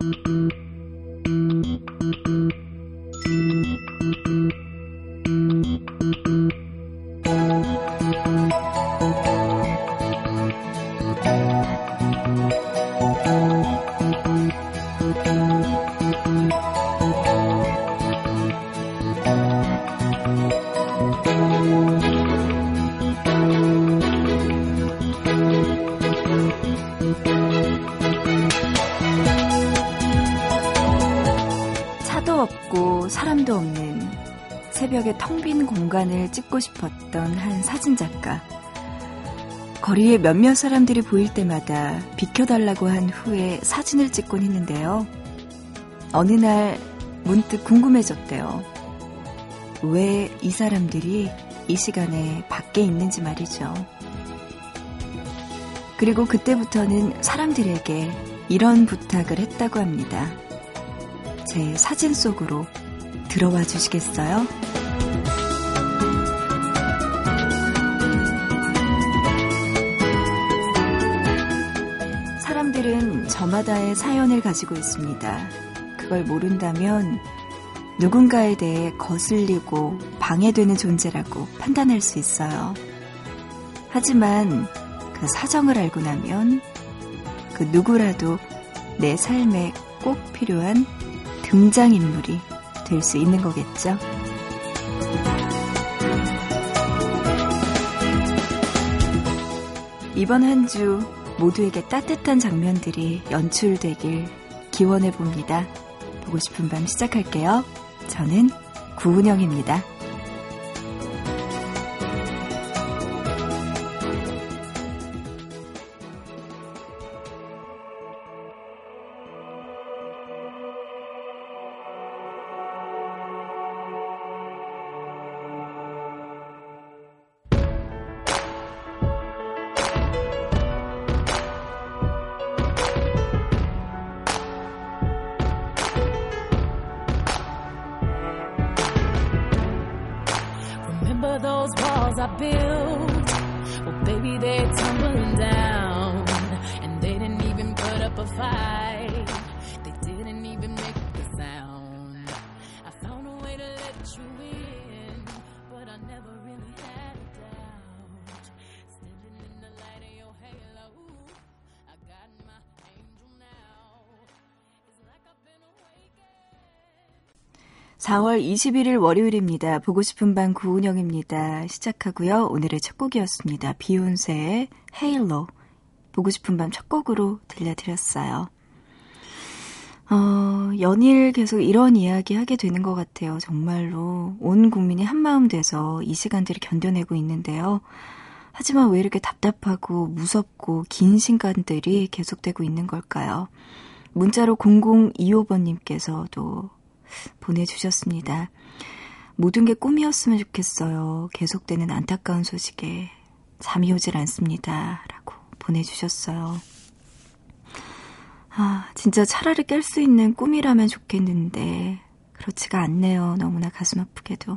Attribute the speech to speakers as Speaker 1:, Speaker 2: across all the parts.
Speaker 1: 사람 찍고 싶었던 한 사진작가. 거리에 몇몇 사람들이 보일 때마다 비켜달라고 한 후에 사진을 찍곤 했는데요. 어느 날 문득 궁금해졌대요. 왜 이 사람들이 이 시간에 밖에 있는지 말이죠. 그리고 그때부터는 사람들에게 이런 부탁을 했다고 합니다. 제 사진 속으로 들어와 주시겠어요? 저마다의 사연을 가지고 있습니다. 그걸 모른다면 누군가에 대해 거슬리고 방해되는 존재라고 판단할 수 있어요. 하지만 그 사정을 알고 나면 그 누구라도 내 삶에 꼭 필요한 등장인물이 될 수 있는 거겠죠. 이번 한 주 모두에게 따뜻한 장면들이 연출되길 기원해 봅니다. 보고 싶은 밤 시작할게요. 저는 구은영입니다. 4월 21일 월요일입니다. 보고 싶은 밤 구은영입니다. 시작하고요. 오늘의 첫 곡이었습니다. 비욘세의 헤일로. 보고 싶은 밤 첫 곡으로 들려드렸어요. 어, 연일 계속 이런 이야기 하게 되는 것 같아요. 정말로. 온 국민이 한마음 돼서 이 시간들을 견뎌내고 있는데요. 하지만 왜 이렇게 답답하고 무섭고 긴 시간들이 계속되고 있는 걸까요? 문자로 0025번님께서도 보내주셨습니다. 모든 게 꿈이었으면 좋겠어요. 계속되는 안타까운 소식에 잠이 오질 않습니다. 라고 보내주셨어요. 아, 진짜 차라리 깰 수 있는 꿈이라면 좋겠는데, 그렇지가 않네요. 너무나 가슴 아프게도.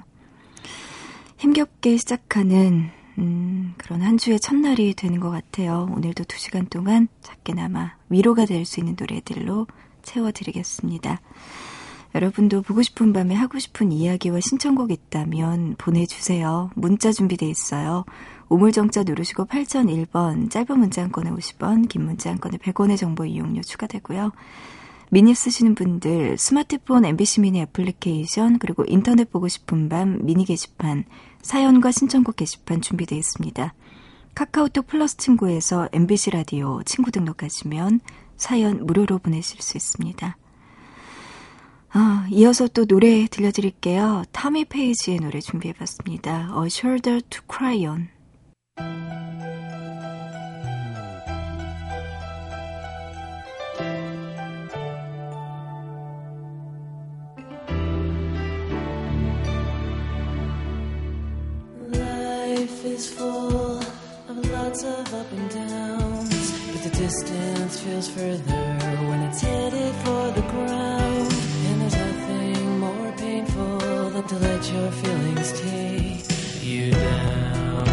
Speaker 1: 힘겹게 시작하는, 음, 그런 한 주의 첫날이 되는 것 같아요. 오늘도 두 시간 동안 작게나마 위로가 될 수 있는 노래들로 채워드리겠습니다. 여러분도 보고 싶은 밤에 하고 싶은 이야기와 신청곡 있다면 보내주세요. 문자 준비돼 있어요. 우물정자 누르시고 8001번, 짧은 문자 한 건에 50원, 긴 문자 한 건에 100원의 정보 이용료 추가되고요. 미니 쓰시는 분들 스마트폰 MBC 미니 애플리케이션 그리고 인터넷 보고 싶은 밤 미니 게시판 사연과 신청곡 게시판 준비되어 있습니다. 카카오톡 플러스 친구에서 MBC 라디오 친구 등록하시면 사연 무료로 보내실 수 있습니다. 아, 이어서 또 노래 들려드릴게요. 타미 페이지의 노래 준비해봤습니다. A Shoulder to Cry On. distance feels further when it's headed for the ground. To let your feelings take you down.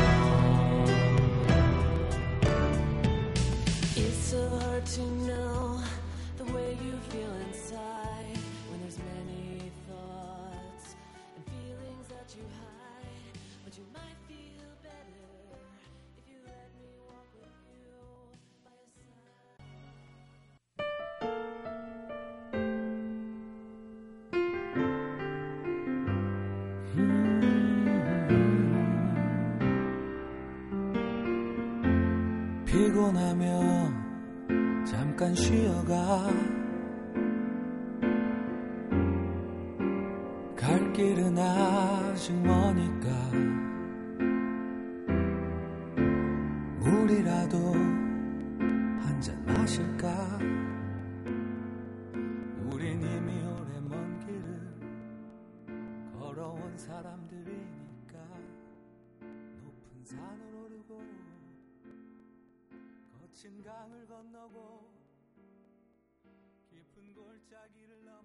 Speaker 1: It's so hard to know
Speaker 2: 그리고 나면 잠깐 쉬어가. 갈 길은 아직 머니까 물이라도 한 잔 마실까? 우린 이미 오래 먼 길을 걸어온 사람들이니까 높은 오르고 거친 강을 건너고 깊은 골짜기를 넘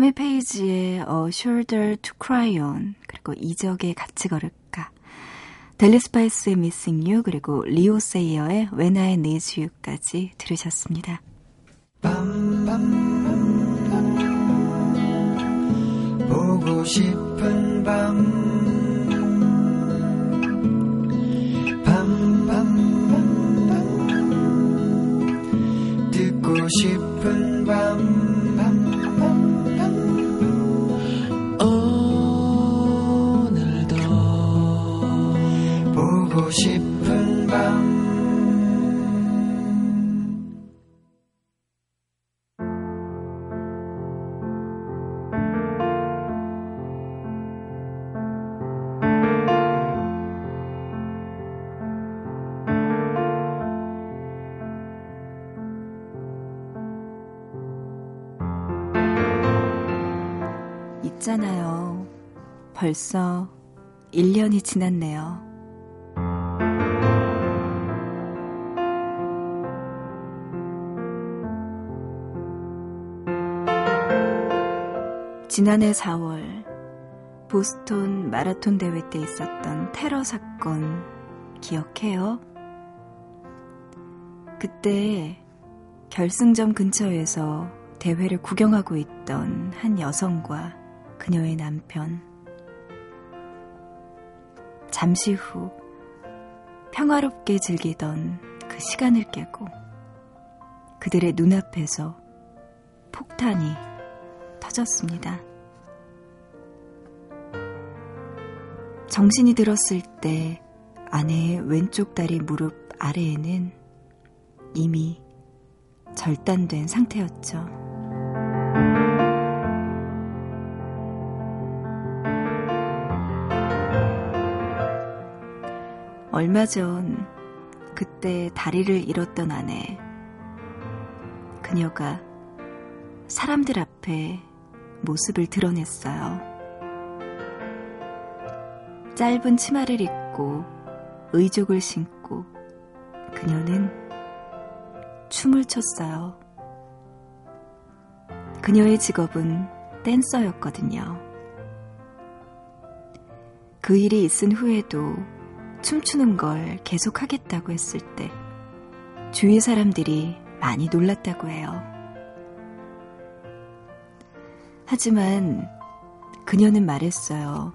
Speaker 1: 3의 페이지에 A Shoulder to Cry On 그리고 이적의 같이 걸을까 델리스파이스의 Missing You 그리고 리오 세이어의 When I Need You까지 들으셨습니다.
Speaker 2: 보고 싶은 밤
Speaker 1: 벌써 1년이 지났네요. 지난해 4월 보스톤 마라톤 대회 때 있었던 테러 사건 기억해요? 그때 결승점 근처에서 대회를 구경하고 있던 한 여성과 그녀의 남편. 잠시 후 평화롭게 즐기던 그 시간을 깨고 그들의 눈앞에서 폭탄이 터졌습니다. 정신이 들었을 때 아내의 왼쪽 다리 무릎 아래에는 이미 절단된 상태였죠. 얼마 전 그때 다리를 잃었던 아내. 그녀가 사람들 앞에 모습을 드러냈어요. 짧은 치마를 입고 의족을 신고 그녀는 춤을 췄어요. 그녀의 직업은 댄서였거든요. 그 일이 있은 후에도 춤추는 걸 계속하겠다고 했을 때 주위 사람들이 많이 놀랐다고 해요. 하지만 그녀는 말했어요.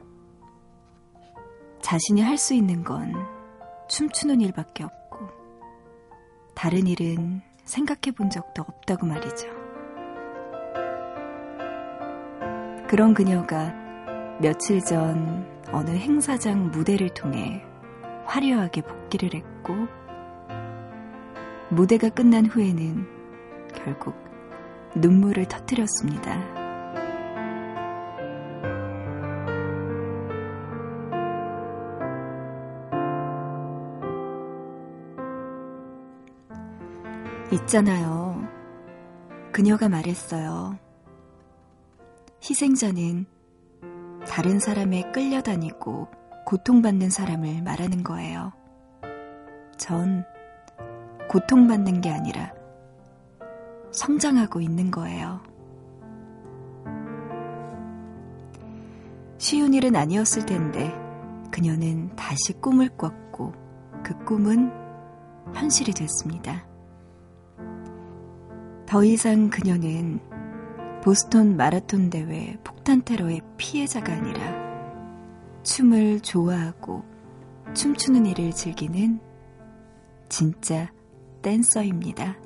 Speaker 1: 자신이 할 수 있는 건 춤추는 일밖에 없고 다른 일은 생각해 본 적도 없다고 말이죠. 그런 그녀가 며칠 전 어느 행사장 무대를 통해 화려하게 복귀를 했고, 무대가 끝난 후에는 결국 눈물을 터뜨렸습니다. 있잖아요. 그녀가 말했어요. 희생자는 다른 사람에 끌려다니고 고통받는 사람을 말하는 거예요. 전 고통받는 게 아니라 성장하고 있는 거예요. 쉬운 일은 아니었을 텐데 그녀는 다시 꿈을 꿨고 그 꿈은 현실이 됐습니다. 더 이상 그녀는 보스턴 마라톤 대회 폭탄 테러의 피해자가 아니라 춤을 좋아하고 춤추는 일을 즐기는 진짜 댄서입니다.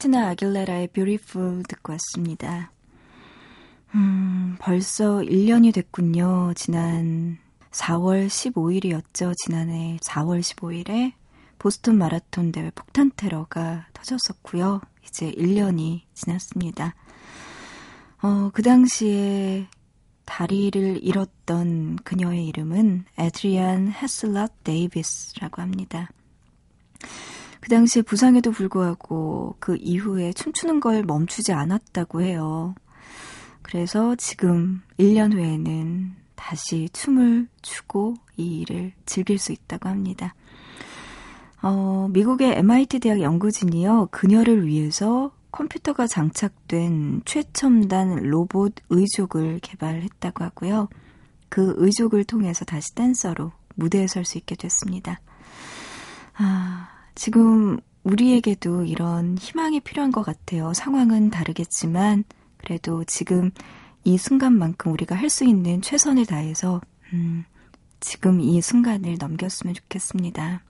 Speaker 1: 크리스티나 아길레라의 Beautiful 듣고 왔습니다. 음, 벌써 1년이 됐군요. 지난 4월 15일이었죠. 지난해 4월 15일에 보스턴 마라톤 대회 폭탄 테러가 터졌었고요. 이제 1년이 지났습니다. 어, 그 당시에 다리를 잃었던 그녀의 이름은 에드리안 헤슬럿 데이비스라고 합니다. 그 당시에 부상에도 불구하고 그 이후에 춤추는 걸 멈추지 않았다고 해요. 그래서 지금 1년 후에는 다시 춤을 추고 이 일을 즐길 수 있다고 합니다. 어, 미국의 MIT 대학 연구진이요, 그녀를 위해서 컴퓨터가 장착된 최첨단 로봇 의족을 개발했다고 하고요. 그 의족을 통해서 다시 댄서로 무대에 설 수 있게 됐습니다. 아, 지금 우리에게도 이런 희망이 필요한 것 같아요. 상황은 다르겠지만, 그래도 지금 이 순간만큼 우리가 할 수 있는 최선을 다해서, 음, 지금 이 순간을 넘겼으면 좋겠습니다.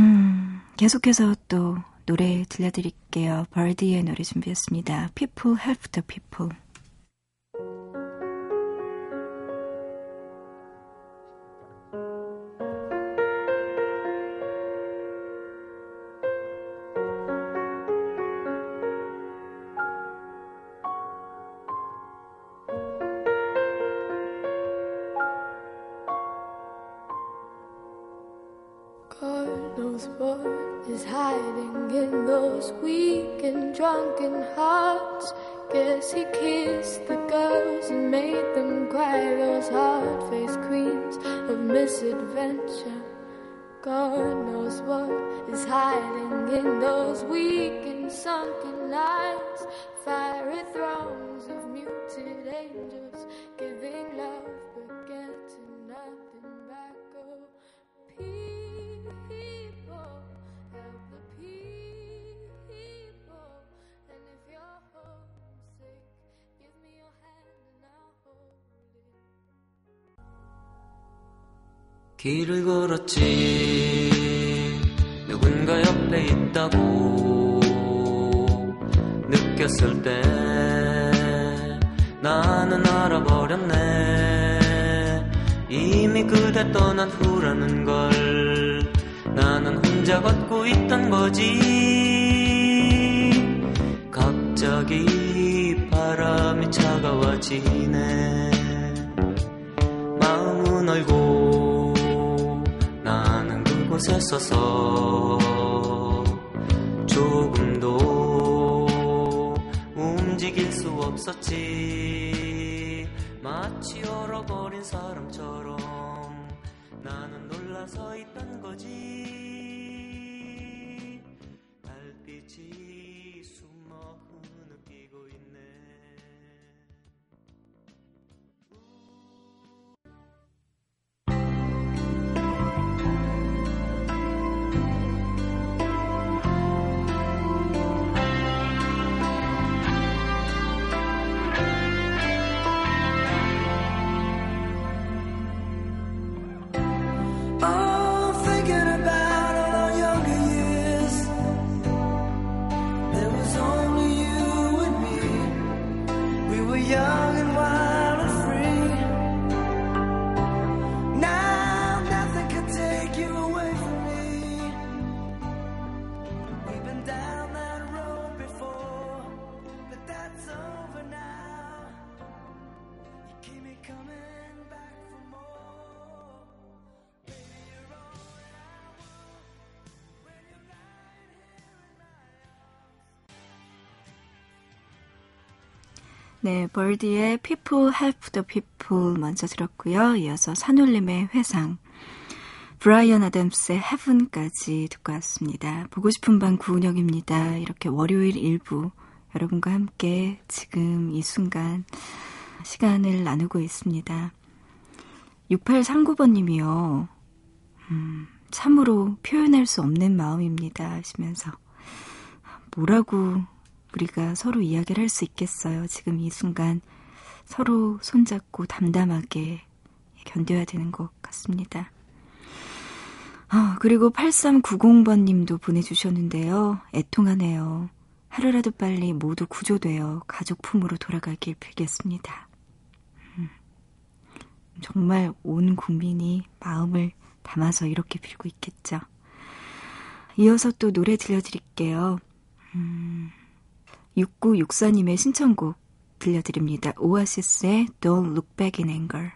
Speaker 1: 음, 계속해서 또 노래 들려드릴게요. 벌디의 노래 준비했습니다. People Help the People. knows what is hiding in those weak and drunken hearts. Guess he kissed the girls and made them cry. Those hard faced queens of misadventure. God knows what is hiding in those weak and sunken eyes.
Speaker 3: 길을 걸었지. 누군가 옆에 있다고 느꼈을 때 나는 알아버렸네. 이미 그대 떠난 후라는 걸 나는 혼자 걷고 있던 거지. 갑자기 바람이 차가워지네 셋서서 조금도 움직일 수 없었지. 마치 얼어버린 사람처럼 나는 놀라서 있던 거지. 달빛이 네,
Speaker 1: 벌디의 People Help the People 먼저 들었고요. 이어서 산울림의 회상, 브라이언 아담스의 Heaven까지 듣고 왔습니다. 보고 싶은 밤 구은영입니다. 이렇게 월요일 일부 여러분과 함께 지금 이 순간 시간을 나누고 있습니다. 6839번 님이요. 음, 참으로 표현할 수 없는 마음입니다. 하시면서 뭐라고 우리가 서로 이야기를 할 수 있겠어요. 지금 이 순간 서로 손잡고 담담하게 견뎌야 되는 것 같습니다. 아, 그리고 8390번 님도 보내주셨는데요. 애통하네요. 하루라도 빨리 모두 구조되어 가족 품으로 돌아가길 빌겠습니다. 음, 정말 온 국민이 마음을 담아서 이렇게 빌고 있겠죠. 이어서 또 노래 들려드릴게요. 음, 6964님의 신청곡 들려드립니다. 오아시스의 Don't Look Back in Anger.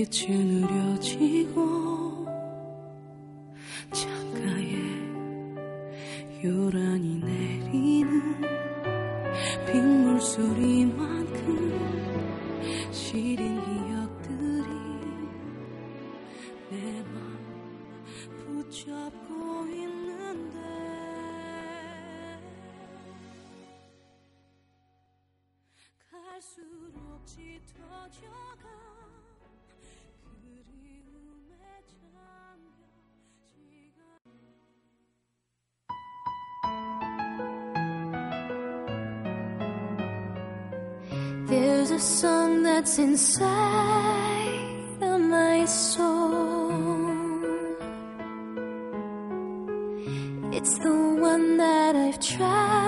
Speaker 4: 빛이 느려지고 창가에 요란히 내리는 빗물 소리만큼 시린 기억들이 내 맘 붙잡고 있는데. 갈수록 짙어져가 song that's inside of my soul. It's the one that I've tried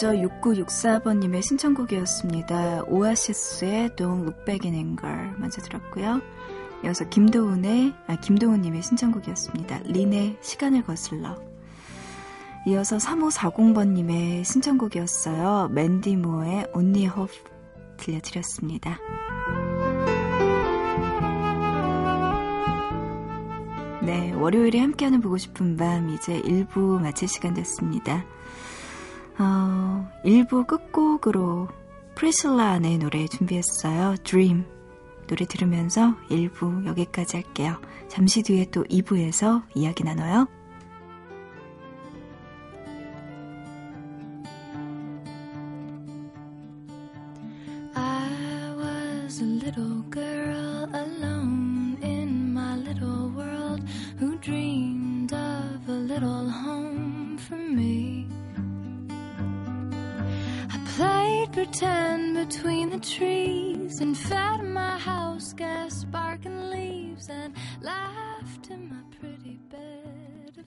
Speaker 1: 먼저 6964번님의 신청곡이었습니다. 오아시스의 Don't Look Back in Anger 먼저 들었고요. 이어서 김도훈의, 아, 김도훈님의 신청곡이었습니다. 린의 시간을 거슬러. 이어서 3540번님의 신청곡이었어요. 맨디 모어의 Only Hope 들려드렸습니다. 네, 월요일에 함께하는 보고 싶은 밤 이제 1부 마칠 시간 됐습니다. 어, 1부 끝곡으로 프리실라 안의 노래 준비했어요. Dream. 노래 들으면서 1부 여기까지 할게요. 잠시 뒤에 또 2부에서 이야기 나눠요.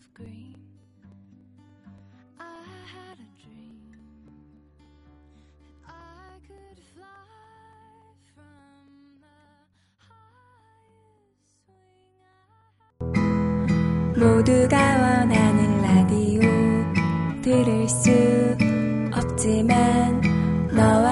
Speaker 4: Of green. I had a dream that I could fly from the highest swing I
Speaker 5: 모두가 원하는 라디오 들을 수 없지만 너와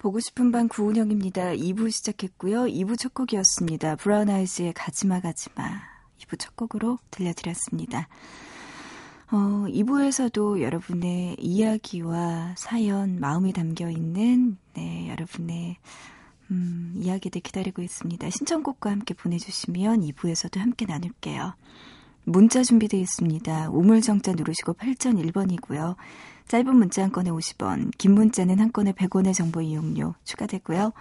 Speaker 5: 보고 싶은 밤
Speaker 1: 구은영입니다. 2부 시작했고요. 2부 첫 곡이었습니다. 브라운 아이즈의 가지마 가지마. 2부 첫 곡으로 들려드렸습니다. 어, 2부에서도 여러분의 이야기와 사연, 마음이 담겨 있는 네, 여러분의 음, 이야기들 기다리고 있습니다. 신청곡과 함께 보내주시면 2부에서도 함께 나눌게요. 문자 준비되어 있습니다. 우물정자 누르시고 8001번이고요. 짧은 문자 한 건에 50원, 긴 문자는 한 건에 100원의 정보 이용료 추가되고요.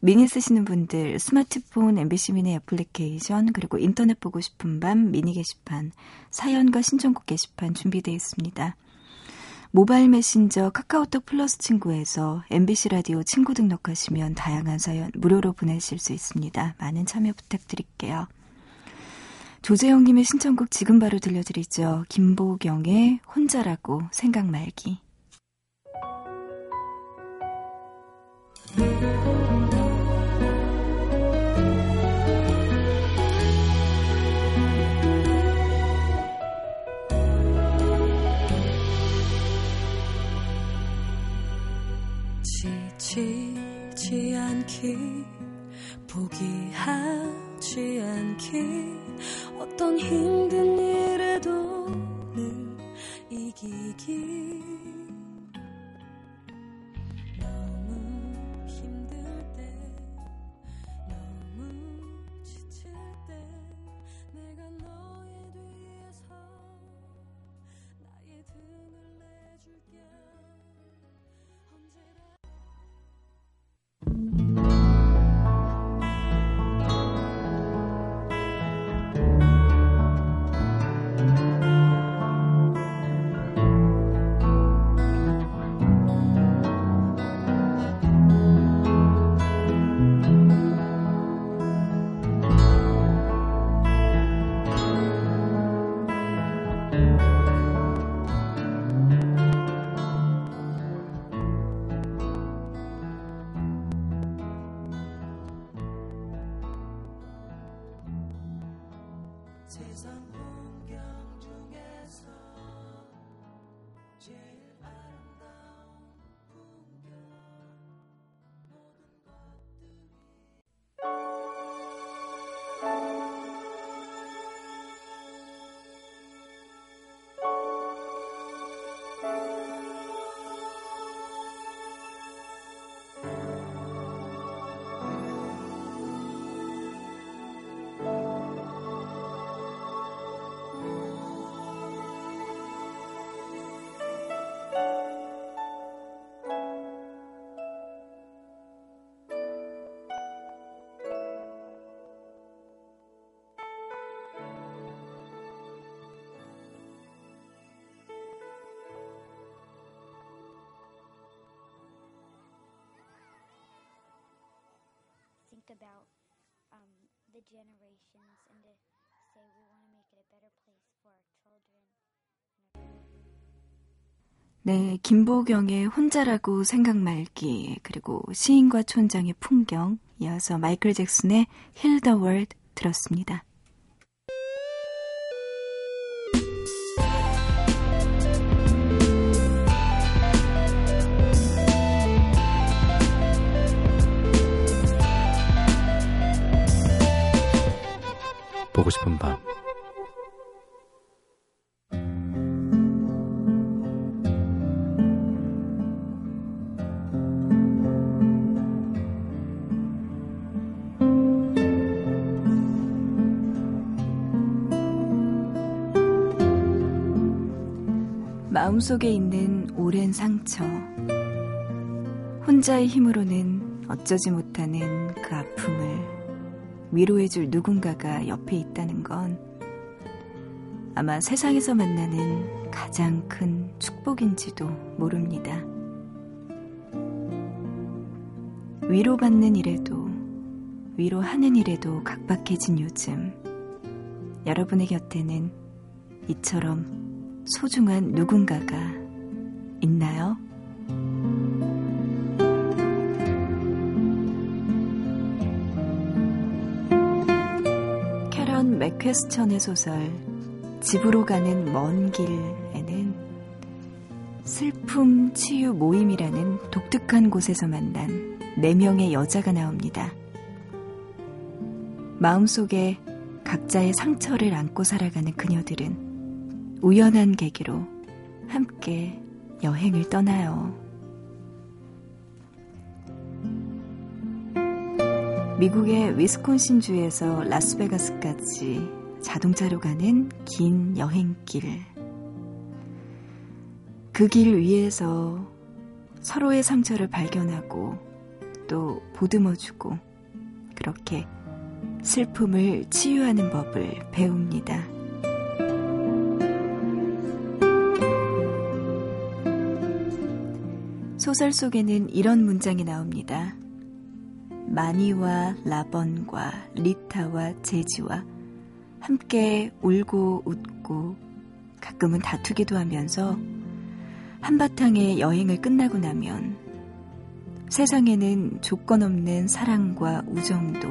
Speaker 1: 미니 쓰시는 분들 스마트폰 MBC 미니 애플리케이션 그리고 인터넷 보고 싶은 밤 미니 게시판 사연과 신청곡 게시판 준비되어 있습니다. 모바일 메신저 카카오톡 플러스 친구에서 MBC 라디오 친구 등록하시면 다양한 사연 무료로 보내실 수 있습니다. 많은 참여 부탁드릴게요. 조재영님의 신청곡 지금 바로 들려드리죠. 김보경의 혼자라고 생각 말기.
Speaker 5: 지치지 않기 포기하지 않기 어떤 힘든 일에도 늘 이기기
Speaker 6: about um, the generations and to say we want to make it a better place for our children.
Speaker 1: 네, 김보경의 혼자라고 생각 말기, 그리고 시인과 촌장의 풍경, 이어서 마이클 잭슨의 Heal the World 들었습니다.
Speaker 7: 보고 싶은 밤
Speaker 1: 마음속에 있는 오랜 상처. 혼자의 힘으로는 어쩌지 못하는 그 아픔을 위로해줄 누군가가 옆에 있다는 건 아마 세상에서 만나는 가장 큰 축복인지도 모릅니다. 위로받는 일에도 위로하는 일에도 각박해진 요즘 여러분의 곁에는 이처럼 소중한 누군가가 있나요? 맥퀘스천의 소설 집으로 가는 먼 길에는 슬픔 치유 모임이라는 독특한 곳에서 만난 네 명의 여자가 나옵니다. 마음속에 각자의 상처를 안고 살아가는 그녀들은 우연한 계기로 함께 여행을 떠나요. 미국의 위스콘신주에서 라스베가스까지 자동차로 가는 긴 여행길. 그 길 위에서 서로의 상처를 발견하고 또 보듬어주고 그렇게 슬픔을 치유하는 법을 배웁니다. 소설 속에는 이런 문장이 나옵니다. 마니와 라번과 리타와 제지와 함께 울고 웃고 가끔은 다투기도 하면서 한바탕의 여행을 끝나고 나면 세상에는 조건 없는 사랑과 우정도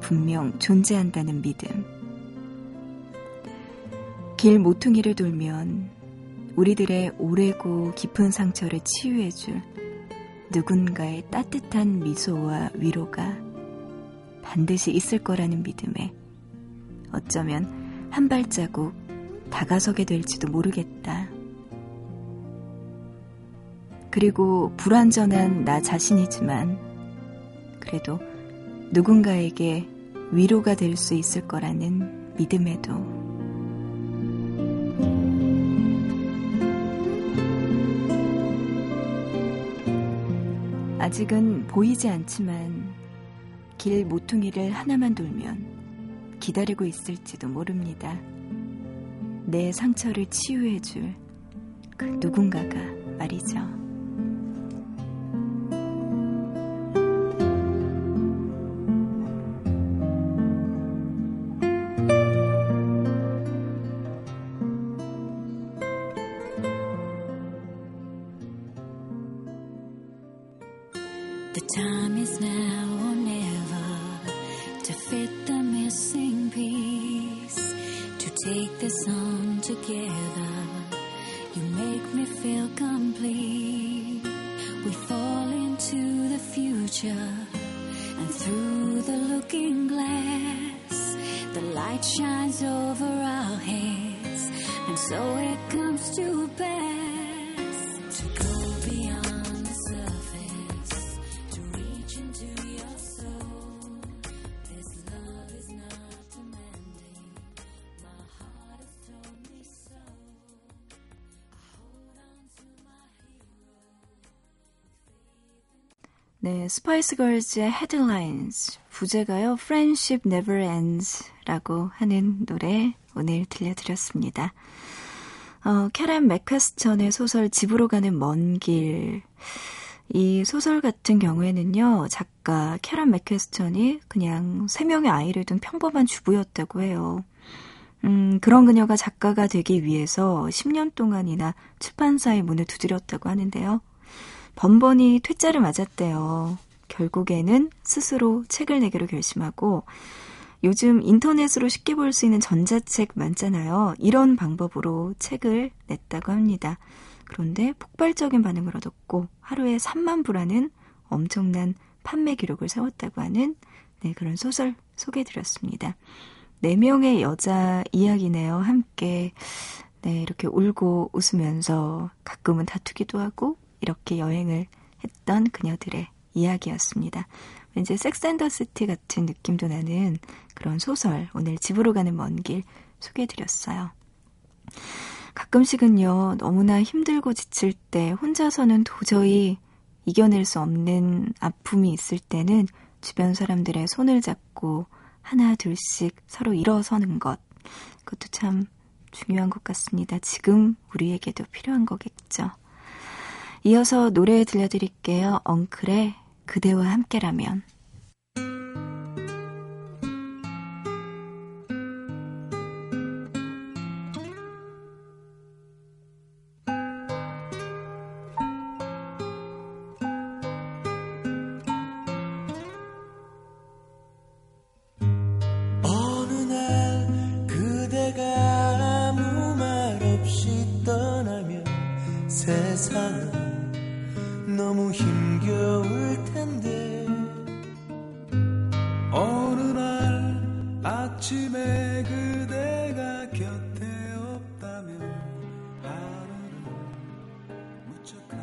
Speaker 1: 분명 존재한다는 믿음. 길 모퉁이를 돌면 우리들의 오래고 깊은 상처를 치유해줄 누군가의 따뜻한 미소와 위로가 반드시 있을 거라는 믿음에 어쩌면 한 발자국 다가서게 될지도 모르겠다. 그리고 불완전한 나 자신이지만 그래도 누군가에게 위로가 될 수 있을 거라는 믿음에도 아직은 보이지 않지만 길 모퉁이를 하나만 돌면 기다리고 있을지도 모릅니다. 내 상처를 치유해줄 그 누군가가 말이죠.
Speaker 5: So it comes to pass to go beyond the surface, to reach into your soul. This love is not demanding. My heart has told me so. I hold on to my
Speaker 1: 네, 스파이스 걸즈의 헤드라인스 부제가요 Friendship Never Ends라고 하는 노래 오늘 들려드렸습니다. 어, 캐런 맥퀘스천의 소설 집으로 가는 먼 길. 이 소설 같은 경우에는요, 작가 캐런 맥퀘스턴이 그냥 세 명의 아이를 둔 평범한 주부였다고 해요. 음, 그런 그녀가 작가가 되기 위해서 10년 동안이나 출판사의 문을 두드렸다고 하는데요. 번번이 퇴짜를 맞았대요. 결국에는 스스로 책을 내기로 결심하고 요즘 인터넷으로 쉽게 볼 수 있는 전자책 많잖아요. 이런 방법으로 책을 냈다고 합니다. 그런데 폭발적인 반응을 얻었고 하루에 3만 부라는 엄청난 판매 기록을 세웠다고 하는 네, 그런 소설 소개해드렸습니다. 네 명의 여자 이야기네요. 함께 네, 이렇게 울고 웃으면서 가끔은 다투기도 하고 이렇게 여행을 했던 그녀들의 이야기였습니다. 왠지 섹스앤더시티 같은 느낌도 나는 그런 소설 오늘 집으로 가는 먼 길 소개해드렸어요. 가끔씩은요 너무나 힘들고 지칠 때 혼자서는 도저히 이겨낼 수 없는 아픔이 있을 때는 주변 사람들의 손을 잡고 하나 둘씩 서로 일어서는 것 그것도 참 중요한 것 같습니다. 지금 우리에게도 필요한 거겠죠. 이어서 노래 들려드릴게요. 엉클의 그대와 함께라면.
Speaker 2: 무척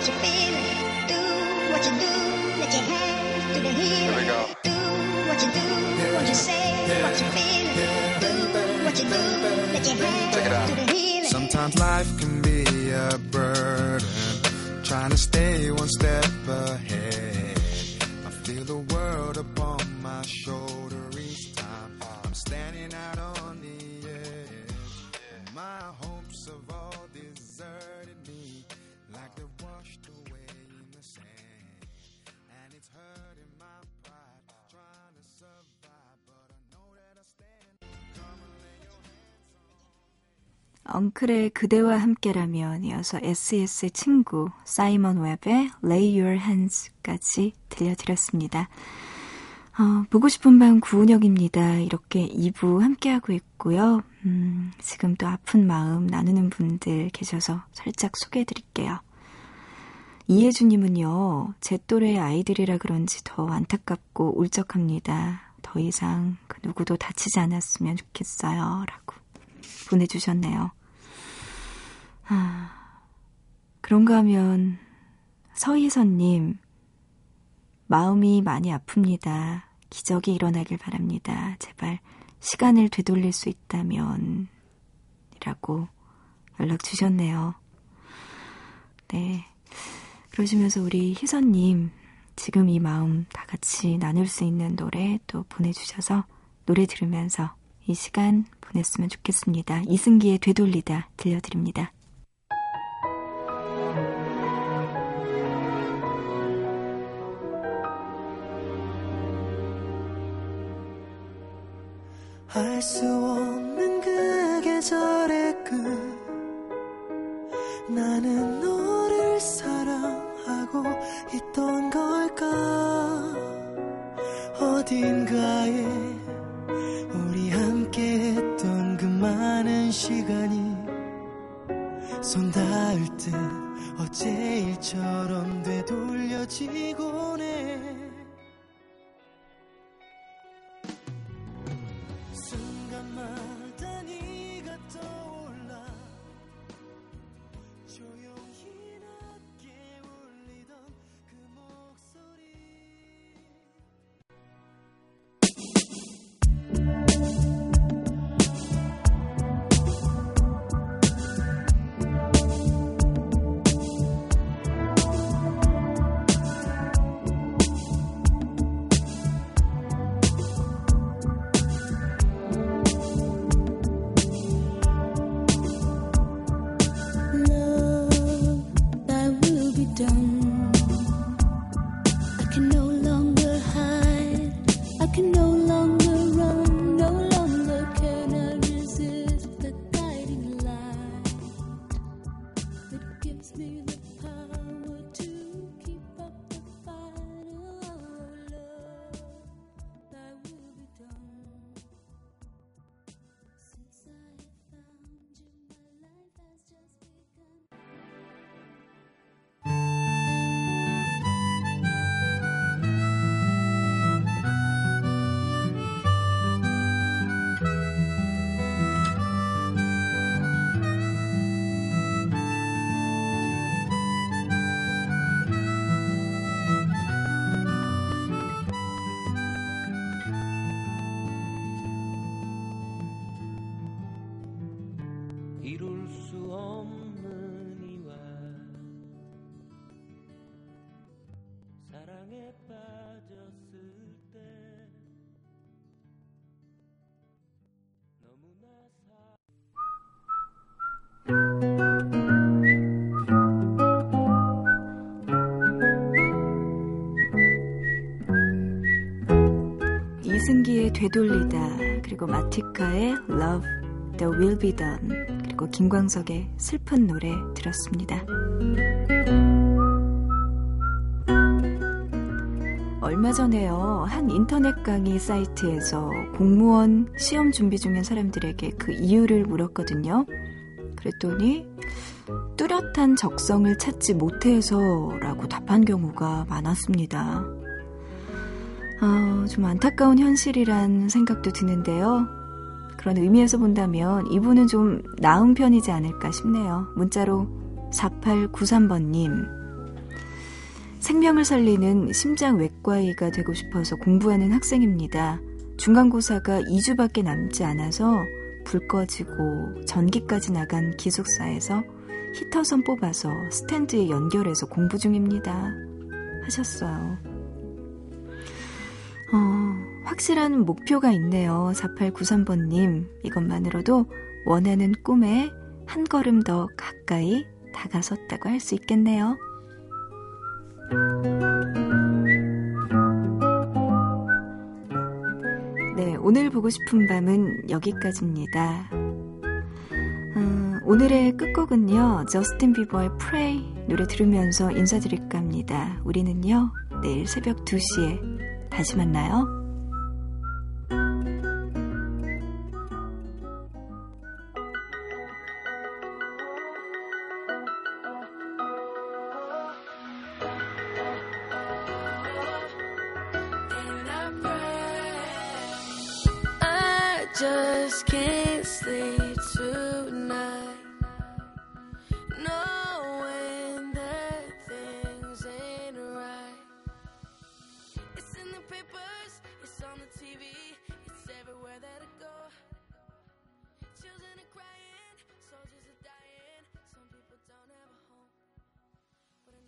Speaker 8: what you feel. Do what you do, let your hands do the healing. Do what you do, what you say, what you feel. Do what you do, let your hands do the healing.
Speaker 2: Sometimes life can be a burden, trying to stay one step ahead.
Speaker 1: 엉클의 그대와 함께라면 이어서 SES의 친구 사이먼 웹의 Lay Your Hands까지 들려드렸습니다. 어, 보고 싶은 밤 구은혁입니다. 이렇게 2부 함께하고 있고요. 음, 지금 또 아픈 마음 나누는 분들 계셔서 살짝 소개해드릴게요. 이혜주님은요, 제 또래의 아이들이라 그런지 더 안타깝고 울적합니다. 더 이상 그 누구도 다치지 않았으면 좋겠어요. 라고 보내주셨네요. 아, 그런가 하면 서희선님, 마음이 많이 아픕니다. 기적이 일어나길 바랍니다. 제발 시간을 되돌릴 수 있다면 이라고 연락 주셨네요. 네. 그러시면서 우리 희선님, 지금 이 마음 다 같이 나눌 수 있는 노래 또 보내주셔서 노래 들으면서 이 시간 보냈으면 좋겠습니다. 이승기의 되돌리다 들려드립니다.
Speaker 5: 알 수 없는 그 계절의 끝. 나는 너를 사랑하고 있던 걸까? 어딘가에 우리 함께 했던 그 많은 시간이 손 닿을 듯 어제 일처럼 되돌려지곤 해
Speaker 3: 이룰 수 없는 이와 사랑에 빠졌을 때 너무나 사
Speaker 1: 이승기의 되돌리다 그리고 마티카의 Love The Will Be Done 그리고 김광석의 슬픈 노래 들었습니다. 얼마 전에요 한 인터넷 강의 사이트에서 공무원 시험 준비 중인 사람들에게 그 이유를 물었거든요. 그랬더니 뚜렷한 적성을 찾지 못해서라고 답한 경우가 많았습니다. 아, 좀 안타까운 현실이란 생각도 드는데요. 그런 의미에서 본다면 이분은 좀 나은 편이지 않을까 싶네요. 문자로 4893번님. 생명을 살리는 심장 외과의가 되고 싶어서 공부하는 학생입니다. 중간고사가 2주밖에 남지 않아서 불 꺼지고 전기까지 나간 기숙사에서 히터선 뽑아서 스탠드에 연결해서 공부 중입니다. 하셨어요. 어, 확실한 목표가 있네요. 4893번님. 이것만으로도 원하는 꿈에 한 걸음 더 가까이 다가섰다고 할 수 있겠네요. 네, 오늘 보고 싶은 밤은 여기까지입니다. 음, 오늘의 끝곡은요, 저스틴 비버의 Pray 노래 들으면서 인사드릴까 합니다. 우리는요, 내일 새벽 2시에 다시 만나요.